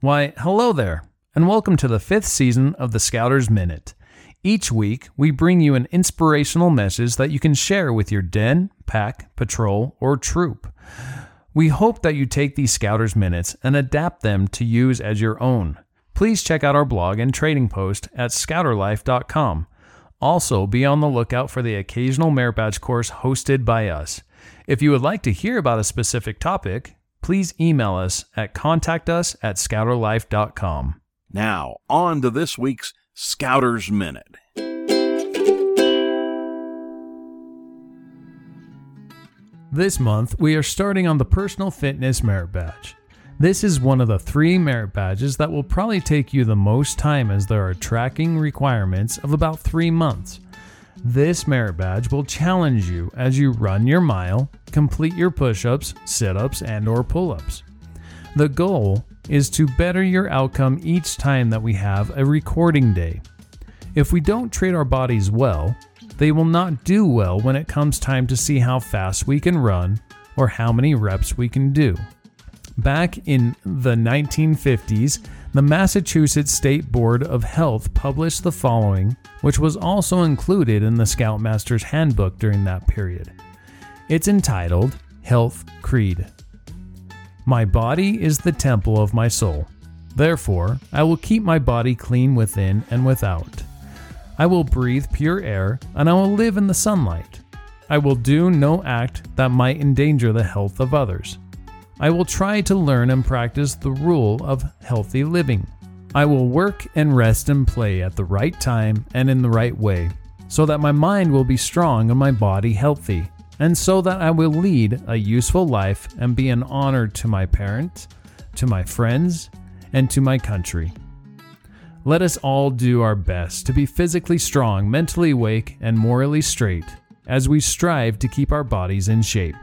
Why, hello there, and welcome to the fifth season of the Scouters Minute. Each week, we bring you an inspirational message that you can share with your den, pack, patrol, or troop. We hope that you take these Scouters Minutes and adapt them to use as your own. Please check out our blog and trading post at scouterlife.com. Also, be on the lookout for the occasional merit badge course hosted by us. If you would like to hear about a specific topic, please email us at contactus at scouterlife.com. Now, on to this week's Scouters Minute. This month, we are starting on the Personal Fitness Merit Badge. This is one of the three merit badges that will probably take you the most time as there are tracking requirements of about three months. This merit badge will challenge you as you run your mile, complete your push-ups, sit-ups, and or pull-ups. The goal is to better your outcome each time that we have a recording day. If we don't treat our bodies well, they will not do well when it comes time to see how fast we can run or how many reps we can do. Back in the 1950s, the Massachusetts State Board of Health published the following, which was also included in the Scoutmaster's Handbook during that period. It's entitled Health Creed. My body is the temple of my soul. Therefore, I will keep my body clean within and without. I will breathe pure air, and I will live in the sunlight. I will do no act that might endanger the health of others. I will try to learn and practice the rule of healthy living. I will work and rest and play at the right time and in the right way, so that my mind will be strong and my body healthy, and so that I will lead a useful life and be an honor to my parents, to my friends, and to my country. Let us all do our best to be physically strong, mentally awake, and morally straight as we strive to keep our bodies in shape.